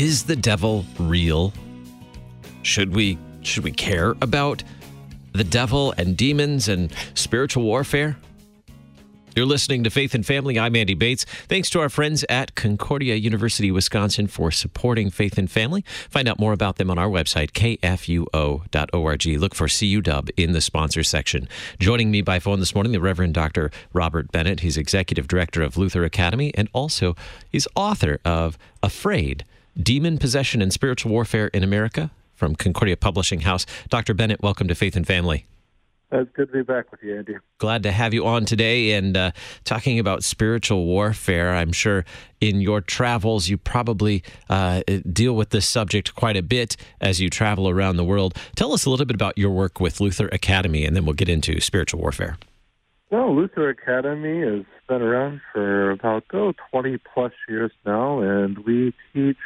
Is the devil real? Should we should we care about the devil and demons and spiritual warfare? You're listening to Faith and Family. I'm Andy Bates. Thanks to our friends at Concordia University, Wisconsin for supporting Faith and Family. Find out more about them on our website, kfuo.org. Look for CUW in the sponsor section. Joining me by phone this morning, the Reverend Dr. Robert Bennett. He's Executive Director of Luther Academy and also he's author of Afraid Demon Possession and Spiritual Warfare in America from Concordia Publishing House. Dr. Bennett, welcome to Faith and Family. It's good to be back with you, Andy. Glad to have you on today and uh, talking about spiritual warfare. I'm sure in your travels you probably uh, deal with this subject quite a bit as you travel around the world. Tell us a little bit about your work with Luther Academy, and then we'll get into spiritual warfare. Well, Luther Academy has been around for about oh, 20 plus years now, and we teach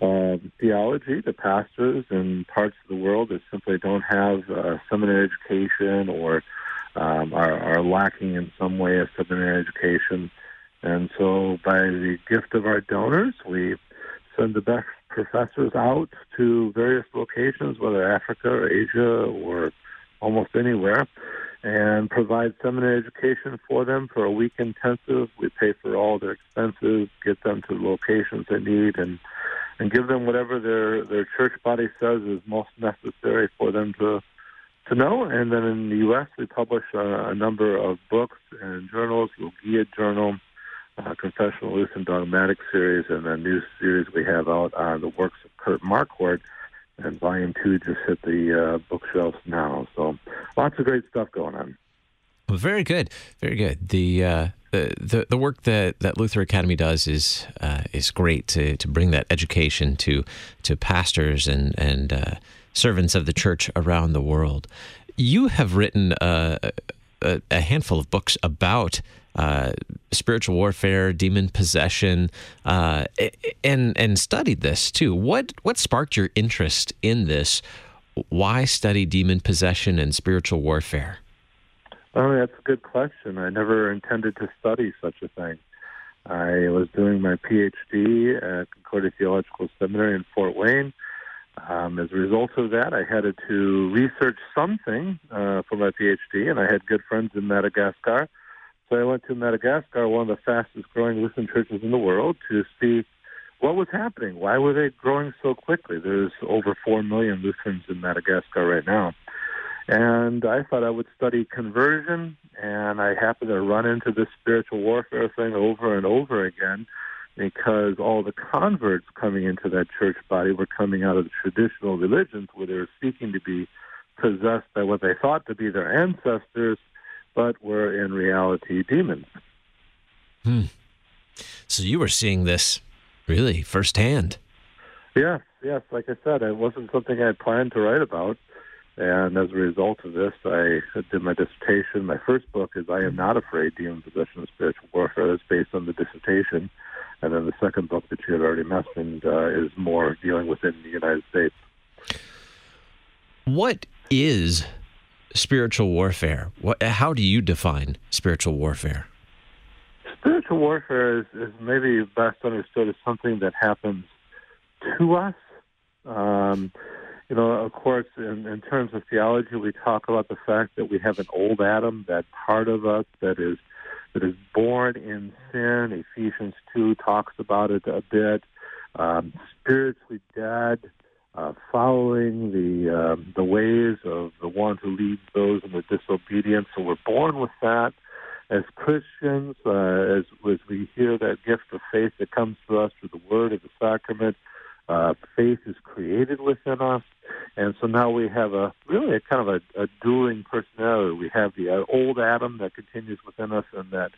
uh, theology to pastors in parts of the world that simply don't have a seminary education or um, are, are lacking in some way a seminary education. And so, by the gift of our donors, we send the best professors out to various locations, whether Africa or Asia or almost anywhere, and provide seminary education for them for a week intensive. We pay for all their expenses, get them to the locations they need, and and give them whatever their their church body says is most necessary for them to to know. And then in the U.S., we publish a, a number of books and journals, Logia Journal, uh, Confessional Lutheran Dogmatics series, and a new series we have out on the works of Kurt Marquart. And volume two just hit the uh, bookshelves now. So lots of great stuff going on. Well, very good, very good. The uh, the the work that, that Luther Academy does is uh, is great to, to bring that education to to pastors and and uh, servants of the church around the world. You have written a, a, a handful of books about uh, spiritual warfare, demon possession, uh, and and studied this too. What what sparked your interest in this? Why study demon possession and spiritual warfare? Oh, that's a good question. I never intended to study such a thing. I was doing my PhD at Concordia Theological Seminary in Fort Wayne. Um, as a result of that, I had to research something uh, for my PhD, and I had good friends in Madagascar. So I went to Madagascar, one of the fastest growing Lutheran churches in the world, to see what was happening. Why were they growing so quickly? There's over 4 million Lutherans in Madagascar right now. And I thought I would study conversion, and I happened to run into this spiritual warfare thing over and over again because all the converts coming into that church body were coming out of the traditional religions where they were seeking to be possessed by what they thought to be their ancestors, but were in reality demons. Hmm. So you were seeing this really firsthand. Yes, yes. Like I said, it wasn't something I had planned to write about. And as a result of this, I did my dissertation. My first book is I Am Not Afraid, Demon Possession of Spiritual Warfare. That's based on the dissertation. And then the second book that you had already mentioned uh, is more dealing within the United States. What is spiritual warfare? What, how do you define spiritual warfare? Spiritual warfare is, is maybe best understood as something that happens to us. Um, you know, of course, in, in terms of theology, we talk about the fact that we have an old Adam, that part of us that is that is born in sin. Ephesians two talks about it a bit. Um, spiritually dead, uh, following the uh, the ways of the one who leads those in the disobedience. So we're born with that. As Christians, uh, as, as we hear that gift of faith that comes to us through the word of the sacrament, uh, faith is created within us, and so now we have a really a kind of a, a dueling personality. We have the uh, old Adam that continues within us, and that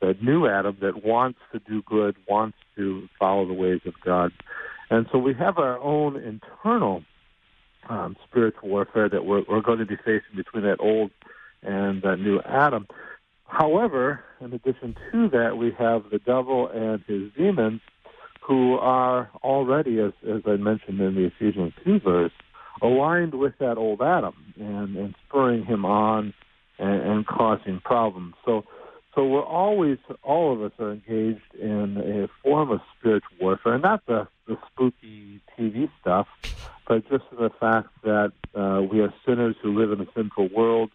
the new Adam that wants to do good, wants to follow the ways of God. And so we have our own internal um, spiritual warfare that we're, we're going to be facing between that old and that new Adam. However, in addition to that, we have the devil and his demons who are already, as, as I mentioned in the Ephesians 2 verse, aligned with that old Adam and, and spurring him on and, and causing problems. So, so we're always, all of us are engaged in a form of spiritual warfare, and not the, the spooky, TV stuff, but just the fact that uh, we are sinners who live in a sinful world,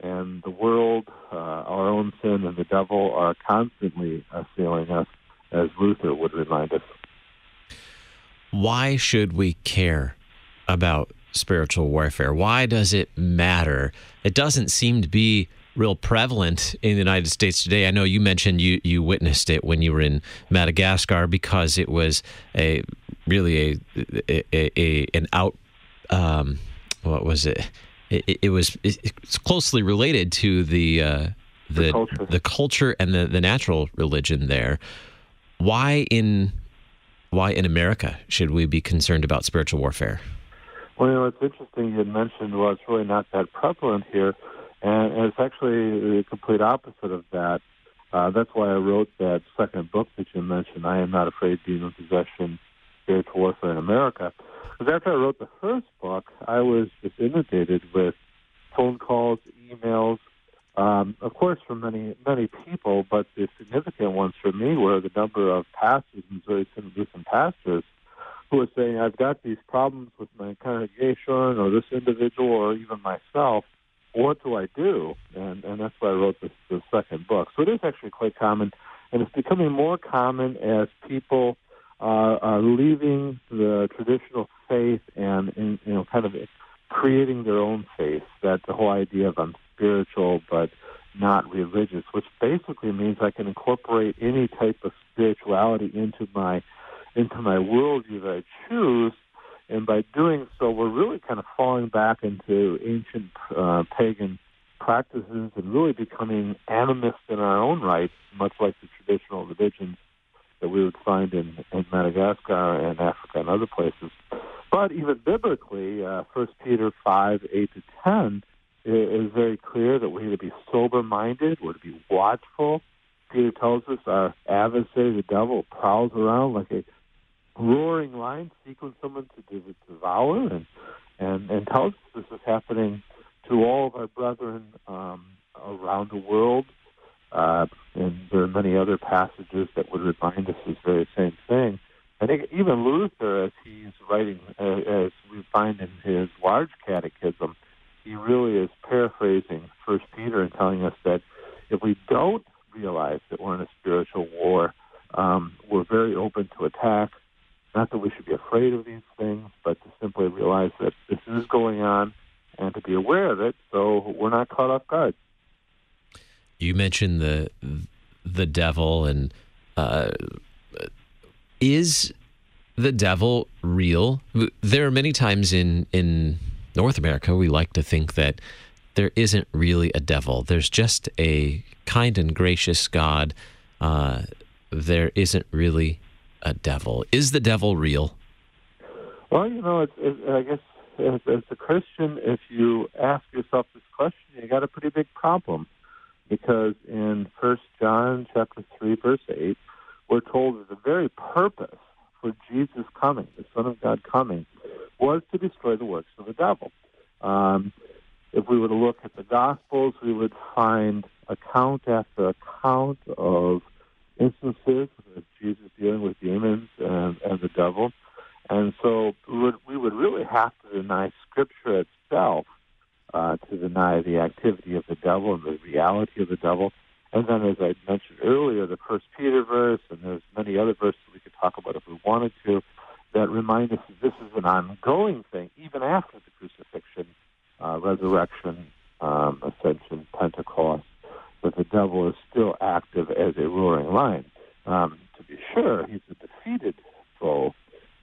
and the world, uh, our own sin, and the devil are constantly assailing us, as Luther would remind us. Why should we care about spiritual warfare? Why does it matter? It doesn't seem to be real prevalent in the United States today. I know you mentioned you you witnessed it when you were in Madagascar because it was a really a, a, a an out um, what was it? It, it was it's closely related to the uh, the the culture. the culture and the, the natural religion there. Why in why in America should we be concerned about spiritual warfare? Well, you know, it's interesting you had mentioned, well, it's really not that prevalent here. And, and it's actually the complete opposite of that. Uh, that's why I wrote that second book that you mentioned, I Am Not Afraid Demon Possession, Spiritual Warfare in America. Because after I wrote the first book, I was just inundated with phone calls, emails, um, of course, from many many people, but the significant ones for me were the number of pastors, Missouri Synod pastors, who are saying, I've got these problems with my congregation or this individual or even myself. What do I do? And, and that's why I wrote this, the second book. So it is actually quite common, and it's becoming more common as people uh, are leaving the traditional faith and, in, you know, kind of creating their own faith. That the whole idea of I'm spiritual but not religious, which basically means I can incorporate any type of spirituality into my into my worldview that I choose. And by doing so, we're really kind of falling back into ancient uh, pagan practices and really becoming animists in our own right, much like the traditional religions that we would find in, in Madagascar and Africa and other places. But even biblically, uh, 1 Peter 5, 8 to 10, is very clear that we need to be sober minded, we're to be watchful. Peter tells us our adversary, the devil, prowls around like a roaring lion seeking someone to devour and, and, and tells us this is happening to all of our brethren um, around the world. Uh, and there are many other passages that would remind us of this very same thing. I think even Luther, as he's writing, uh, as we find in his large catechism, he really is paraphrasing First Peter and telling us that if we don't realize that we're in a spiritual war, um, we're very open to attack. Not that we should be afraid of these things, but to simply realize that this is going on and to be aware of it so we're not caught off guard. You mentioned the the devil and uh, is the devil real? There are many times in in North America we like to think that there isn't really a devil. There's just a kind and gracious God. Uh, there isn't really a devil. Is the devil real? Well, you know, it's, it's, I guess as, as a Christian, if you ask yourself this question, you got a pretty big problem, because in First John chapter three verse eight, we're told that the very purpose for Jesus coming, the Son of God coming, was to destroy the works of the devil. Um, if we were to look at the Gospels, we would find account after account of instances of Jesus dealing with demons and, and the devil. And so we would, really have to deny Scripture itself uh, to deny the activity of the devil and the reality of the devil. And then, as I mentioned earlier, the First Peter verse, and there's many other verses we could talk about if we wanted to, that remind us that this is an ongoing thing, even after the crucifixion, uh, resurrection, um, ascension, Pentecost but the devil is still active as lion. Um, to be sure, he's a defeated foe,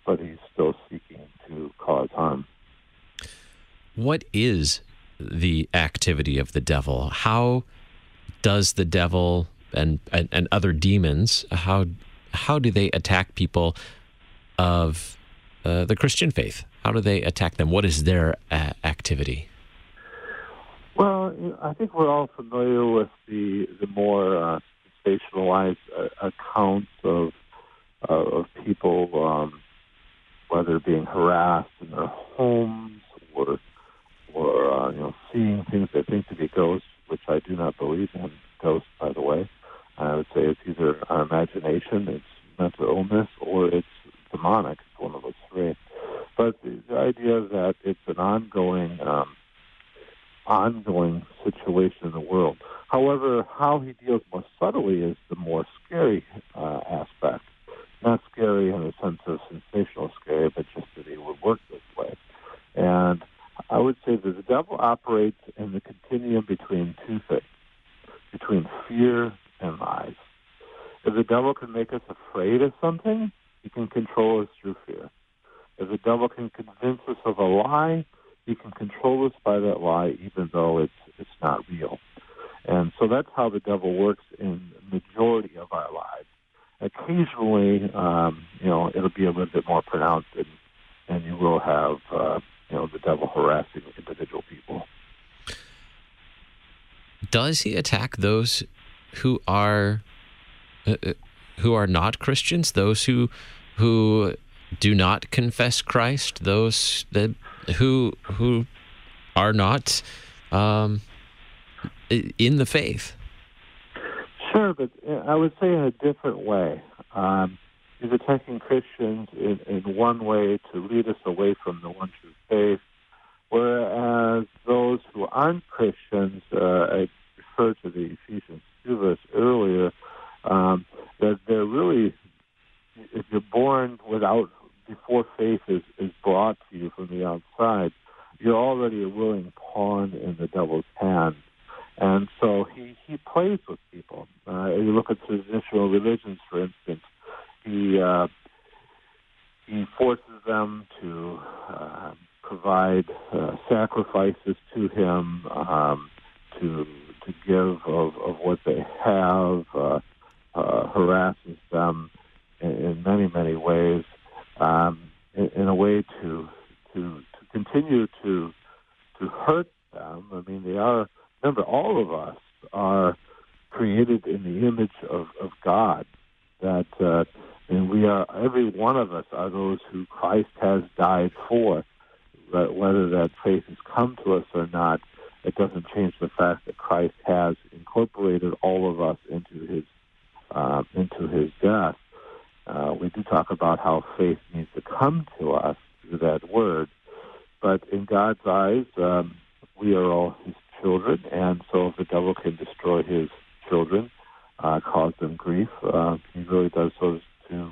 but he's still seeking to cause harm. What is the activity of the devil? How does the devil and, and, and other demons how how do they attack people of uh, the Christian faith? How do they attack them? What is their uh, activity? Well, I think we're all familiar with the the more uh, sensationalized uh, accounts of uh, of people, um, whether being harassed in their homes or or uh, you know seeing things they think to be ghosts, which I do not believe in ghosts. By the way, I would say it's either our imagination, it's mental illness, or it's demonic. It's one of those three. But idea that it's an ongoing, um, ongoing situation in the world. However, how he deals more subtly is the more scary uh, aspect. Not scary in the sense of sensational scary, but just that he would work this way. And I would say that the devil operates in the continuum between two things, between fear and lies. If the devil can make us afraid of something, he can control us through fear. If the devil can convince us of a lie, he can control us by that lie, even though it's it's not real. And so works in the majority of our lives. Occasionally, um, you know, it'll be a little bit more pronounced, and, and you will have, uh, you know, the devil harassing individual people. Does he attack those who are uh, uh who are not Christians? Those who who do not confess Christ? Those that who who are not um, in the faith? Sure, but uh, I would say in a different way. Um, he's attacking Christians in, in one way to lead us away from the one true faith, whereas those who aren't Christians, uh, I referred to the Ephesians 2 verse earlier, um, that they're really, if you're born without, before faith is, is brought to you from the outside, you're already a willing pawn in the devil's hand. And so he, he plays with people. Uh, you look at traditional religions, for instance, he, uh, he forces them to uh, provide uh, sacrifices to him, um, to to give of, of what they have, uh, uh, harasses them in, in, many many ways, um, in, in, a way to to to continue to to hurt them. I mean, they are remember, all of us are created in the image of, of God. That uh, and we are every one of us are those who Christ has died for. But whether that faith has come to us or not, it doesn't change the fact that Christ has incorporated all of us into His uh, into His death. Uh, we do talk about how faith needs to come to us through that word, but in God's eyes, um, we are all His children, and so if the devil can destroy his children, uh, cause them grief, uh, he really does so to,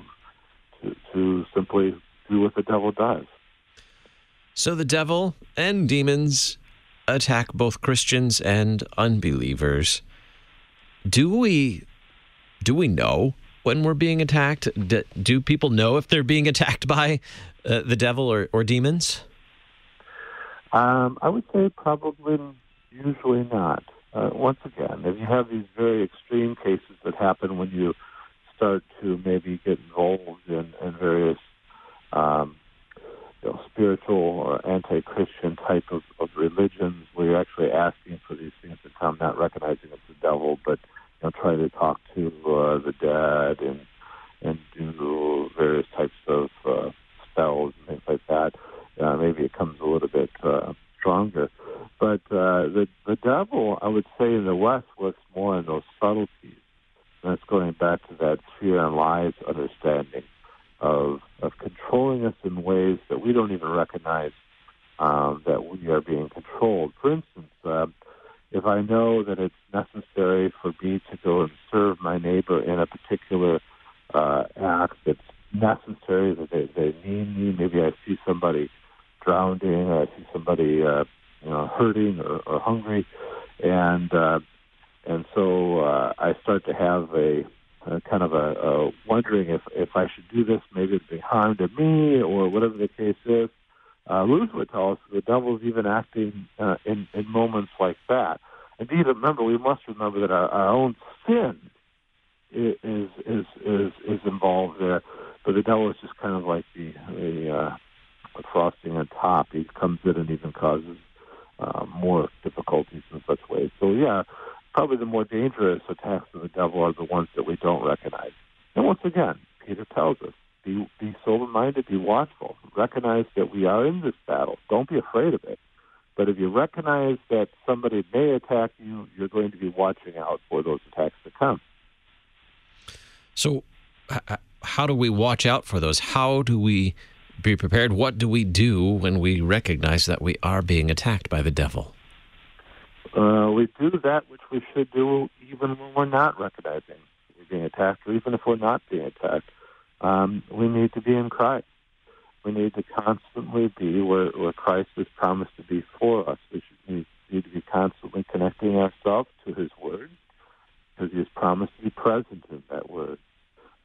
to to simply do what the devil does. So the devil and demons attack both Christians and unbelievers. Do we do we know when we're being attacked? Do, do people know if they're being attacked by uh, the devil or, or demons? Um, I would say probably Usually not. Uh, once again, if you have these very extreme cases that happen when you start to maybe get involved in, in various um, you know, spiritual or anti-Christian type of, of religions where you're actually asking for these things to come, not recognizing it's the devil, but you know, try to talk to uh, the dead and and do various types of uh, spells and things like that. Uh, maybe it comes a little bit uh, stronger. But uh, the the devil, I would say, in the West works more in those subtleties. And that's going back to that fear and lies understanding of of controlling us in ways that we don't even recognize um, that we are being controlled. For instance, uh, if I know that it's necessary for me to go and serve my neighbor in a particular uh, act that's necessary, that they, they need me, maybe I see somebody drowning, or I see somebody uh, you know, hurting or, or hungry, and uh, and so uh, I start to have a, a kind of a, a wondering if if I should do this, maybe it'd be harm to me or whatever the case is. Uh, Luther would tell us the devil's even acting uh, in in moments like that. Indeed, remember we must remember that our, our own sin is is is is involved there, but the devil is just kind of like the the uh, frosting on top. He comes in and even causes uh, more difficulties in such ways. So yeah, probably the more dangerous attacks of the devil are the ones that we don't recognize. And once again, Peter tells us, be, be sober-minded, be watchful. Recognize that we are in this battle. Don't be afraid of it. But if you recognize that somebody may attack you, you're going to be watching out for those attacks to come. So, how do we watch out for those? How do we be prepared. What do we do when we recognize that we are being attacked by the devil? Uh, we do that which we should do even when we're not recognizing we're being attacked, or even if we're not being attacked. Um, we need to be in Christ. We need to constantly be where, where Christ has promised to be for us. We should need, need to be constantly connecting ourselves to His Word, because He has promised to be present in that Word.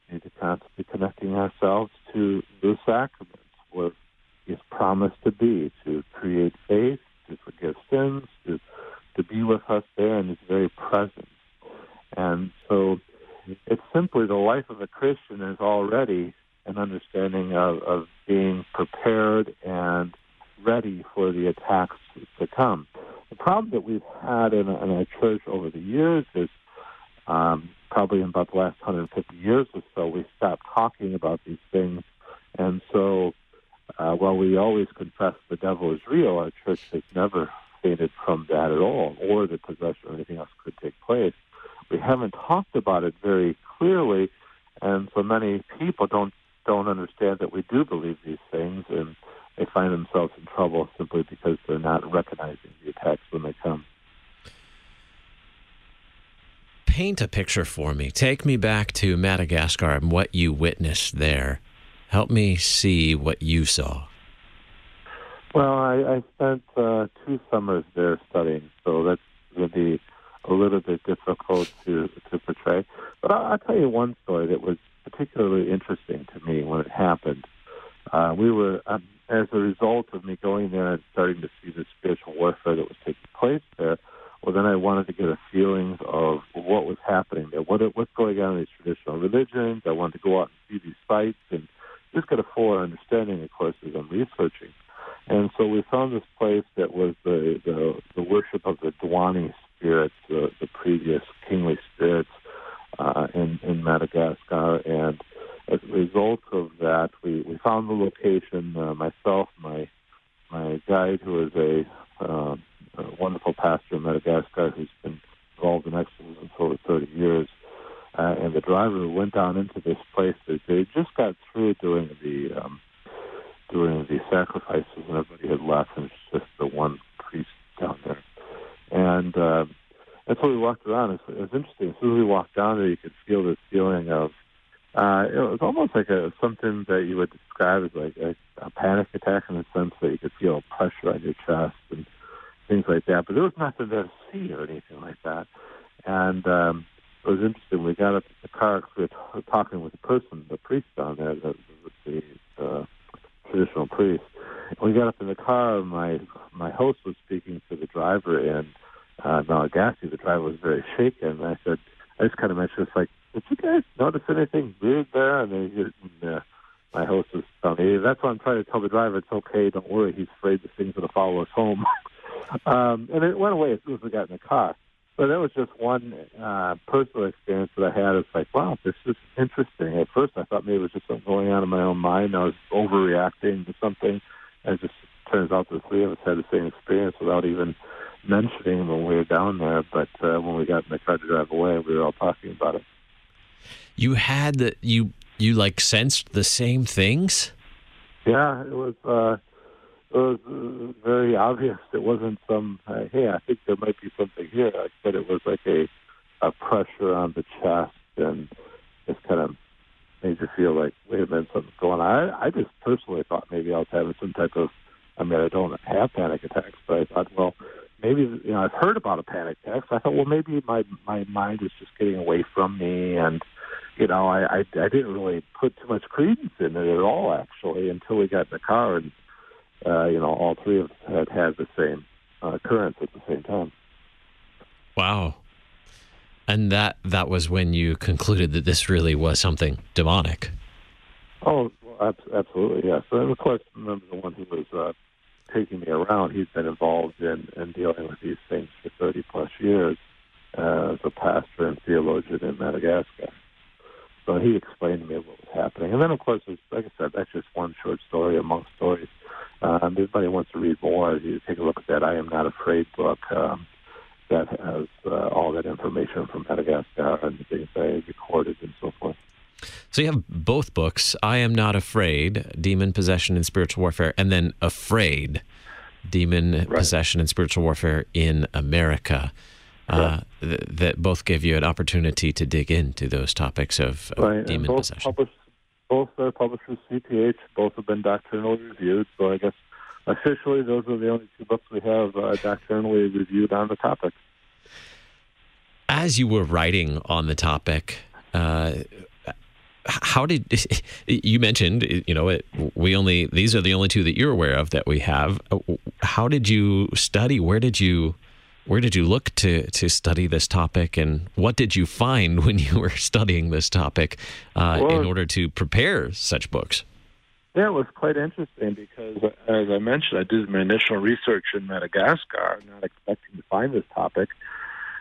We need to constantly connecting ourselves to the sacraments, where He promised to be, to create faith, to forgive sins, to to be with us there in His very presence. And so it's simply the life of a Christian is already an understanding of, of being prepared and ready for the attacks to come. The problem that we've had in, in our church over the years is um, probably in about the last 150 years or so, we stopped talking about these things. And so uh, while we always confess the devil is real, our church has never fainted from that at all, or that possession or anything else could take place. We haven't talked about it very clearly, and so many people don't don't understand that we do believe these things, and they find themselves in trouble simply because they're not recognizing the attacks when they come. Paint a picture for me. Take me back to Madagascar and what you witnessed there. Help me see what you saw. Well, I, I spent uh, two summers there studying, so that's going to be a little bit difficult to to portray. But I'll, I'll tell you one story that was particularly interesting to me when it happened. Uh, we were, um, as a result of me going there and starting to see the spiritual warfare that was taking place there. Well, then I wanted to get a feeling of what was happening there, what what's going on in these traditional religions. I wanted to go out and see these sites and just get a fuller understanding, of course, as I'm researching. And so we found this place that was the the, the worship of the Dwani spirits, the, the previous kingly spirits uh, in in Madagascar. And as a result of that, we we found the location. Uh, myself, my my guide, who is a, uh, a wonderful pastor in Madagascar, who's been involved in exorcism for over 30 years. And the driver went down into this place. They just got through doing the um, doing these sacrifices, and everybody had left, and it's just the one priest down there. And uh, and so we walked around. It was, it was interesting. As soon as we walked down there, you could feel this feeling of uh, it was almost like a something that you would describe as like a, a panic attack in the sense that you could feel pressure on your chest and things like that. But there was nothing there to see or anything like that. And um, it was interesting. We got up in the car. We were talking with the person, the priest down there, the, the, uh, traditional priest. we got up in the car, my my host was speaking to the driver in uh, Malagasy. The driver was very shaken. I said, I just kind of mentioned, it's like, did you guys notice anything weird there? And, they, and uh, my host was telling me, that's why I'm trying to tell the driver it's okay, don't worry. He's afraid the thing's going to follow us home. um, and it went away as soon as we got in the car. So that was just one uh, personal experience that I had. It's like, wow, this is interesting. At first, I thought maybe it was just something going on in my own mind. I was overreacting to something. And it just turns out the three of us had the same experience without even mentioning when we were down there. But uh, when we got in the car to drive away, we were all talking about it. You had that you you like sensed the same things. Yeah, it was. Uh, it was uh, very obvious. It wasn't some, uh, hey, I think there might be something here. I said it was like a, a pressure on the chest and just kind of made you feel like, wait a minute, something's going on. I, I just personally thought maybe I was having some type of, I mean, I don't have panic attacks, but I thought, well, maybe, you know, I've heard about a panic attack. So I thought, well, maybe my, my mind is just getting away from me and, you know, I, I, I didn't really put too much credence in it at all, actually, until we got in the car and uh, you know, all three of us had had the same uh, occurrence at the same time. Wow. And that that was when you concluded that this really was something demonic. Oh, absolutely, yes. And of course, remember the one who was uh, taking me around. He's been involved in, in dealing with these things for 30 plus years as a pastor and theologian in Madagascar. So he explained to me what was happening. And then, of course, like I said, that's just one short story among stories um, if anybody wants to read more, you take a look at that I Am Not Afraid book um, that has uh, all that information from Madagascar and the things I recorded and so forth. So you have both books I Am Not Afraid, Demon Possession and Spiritual Warfare, and then Afraid, Demon right. Possession and Spiritual Warfare in America. Uh, th- that both give you an opportunity to dig into those topics of, of right. demon both possession. Published, both published with CPH. Both have been doctrinally reviewed. So I guess officially, those are the only two books we have uh, doctrinally reviewed on the topic. As you were writing on the topic, uh, how did you mentioned you know it, we only these are the only two that you're aware of that we have how did you study where did you where did you look to to study this topic and what did you find when you were studying this topic uh, well, in order to prepare such books yeah it was quite interesting because as i mentioned i did my initial research in madagascar not expecting to find this topic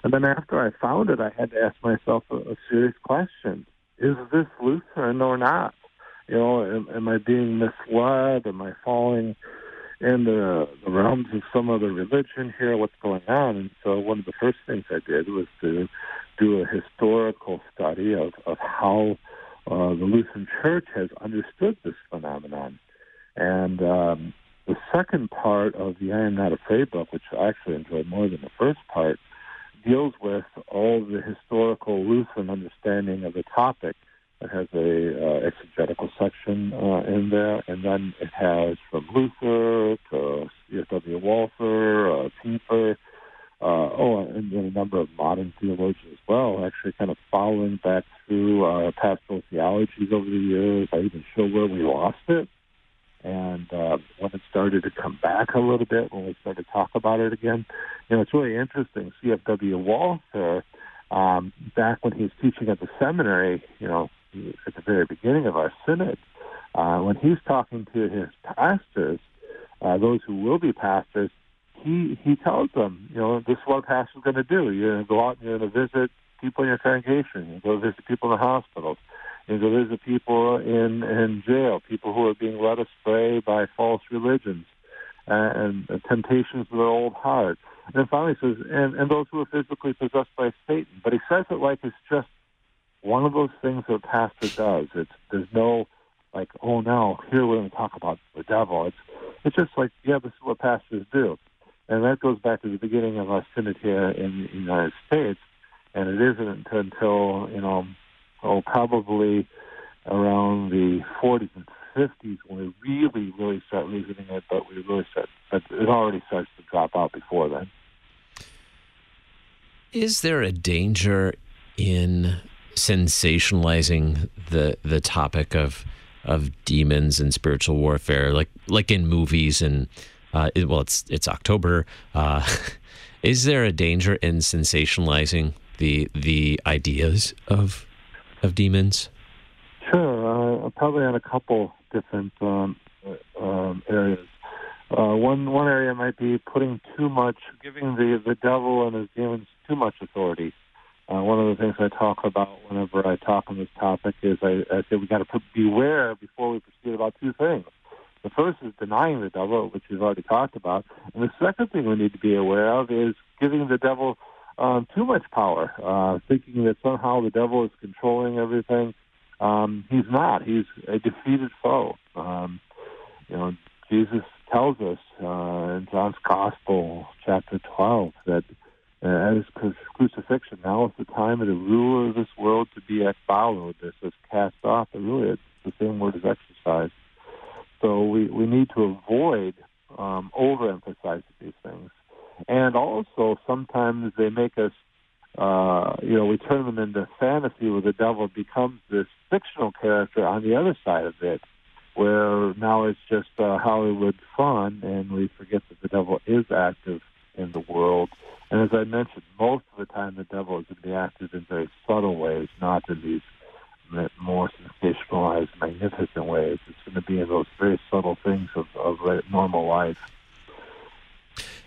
and then after i found it i had to ask myself a, a serious question is this Lutheran or not? You know, am, am I being misled? Am I falling in the, the realms of some other religion here? What's going on? And so one of the first things I did was to do a historical study of, of how uh, the Lutheran Church has understood this phenomenon. And um, the second part of the I Am Not Afraid book, which I actually enjoyed more than the first part, deals with all the historical Lutheran understanding of the topic. It has a uh, exegetical section uh, in there, and then it has from Luther to C.F.W. Walther, uh, uh, oh, and then a number of modern theologians as well, actually kind of following back through our pastoral theologies over the years. I even show where we lost it. And uh, when it started to come back a little bit, when we started to talk about it again, you know, it's really interesting. C.F.W. Walther, um, back when he was teaching at the seminary, you know, at the very beginning of our synod, uh, when he's talking to his pastors, uh, those who will be pastors, he he tells them, you know, this is what a pastor's going to do. You're going to go out and you're going to visit people in your congregation. You go visit people in the hospitals. You go visit people in in jail, people who are being led astray by false religions uh, and, and temptations of their old heart. And then finally says, and, and those who are physically possessed by Satan. But he says it like it's just one of those things that a pastor does. It's there's no like, oh no, here we're going to talk about the devil. It's it's just like, yeah, this is what pastors do. And that goes back to the beginning of our synod here in the United States. And it isn't until, you know, oh, probably around the 40s and 50s when we really, really start losing it, but we really start, but it already starts to drop out before then. Is there a danger in sensationalizing the the topic of of demons and spiritual warfare, like like in movies and uh, it, well, it's it's October. Uh, is there a danger in sensationalizing the the ideas of of demons? Sure, uh, probably on a couple different um, um, areas. Uh, one one area might be putting too much, giving the the devil and his demons too much authority. Uh, one of the things I talk about whenever I talk on this topic is I, I say we got to beware before we proceed about two things. The first is denying the devil, which we've already talked about, and the second thing we need to be aware of is giving the devil um, too much power, uh, thinking that somehow the devil is controlling everything. Um, he's not. He's a defeated foe. Um, you know, Jesus tells us uh, in John's Gospel, chapter 12, that uh, at his crucifixion, now is the time of the ruler of this world to be ekbalo, this is cast off. But really, it's the same word as exorcise. So we, we need to avoid um, overemphasizing these things. And also, sometimes they make us, uh, you know, we turn them into fantasy where the devil becomes this fictional character on the other side of it, where now it's just uh, Hollywood fun, and we forget that the devil is active in the world. And as I mentioned, most of the time the devil is going to be active in very subtle ways, not in these more sensationalized, magnificent ways. It's going to be in those very subtle things of, of normal life.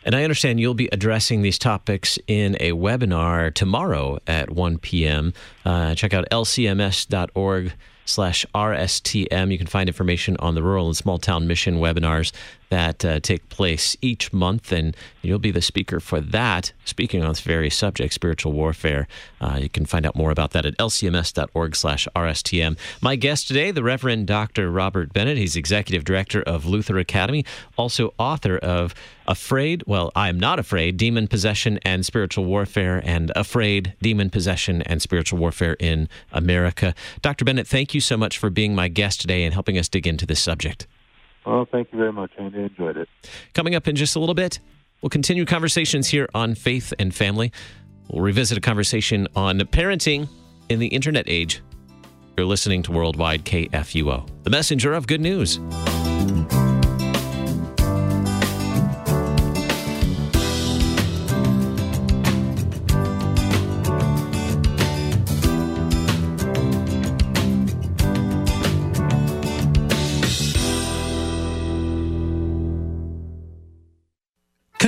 And I understand you'll be addressing these topics in a webinar tomorrow at 1 p.m. Uh, check out lcms.org slash RSTM. You can find information on the rural and small town mission webinars that uh, take place each month, and you'll be the speaker for that, speaking on this very subject, spiritual warfare. Uh, you can find out more about that at lcms.org slash RSTM. My guest today, the Reverend Dr. Robert Bennett. He's Executive Director of Luther Academy, also author of Afraid, well, I am not afraid, Demon Possession and Spiritual Warfare, and Afraid, Demon Possession and Spiritual Warfare in America. Dr. Bennett, thank you so much for being my guest today and helping us dig into this subject. Well, thank you very much, Andy. I enjoyed it. Coming up in just a little bit, we'll continue conversations here on faith and family. We'll revisit a conversation on parenting in the internet age. You're listening to Worldwide KFUO, the messenger of good news.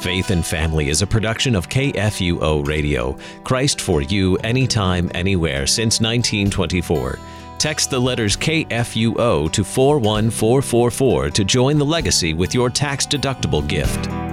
Faith and Family is a production of KFUO Radio, Christ for you, anytime, anywhere, since 1924. Text the letters KFUO to 41444 to join the legacy with your tax deductible gift.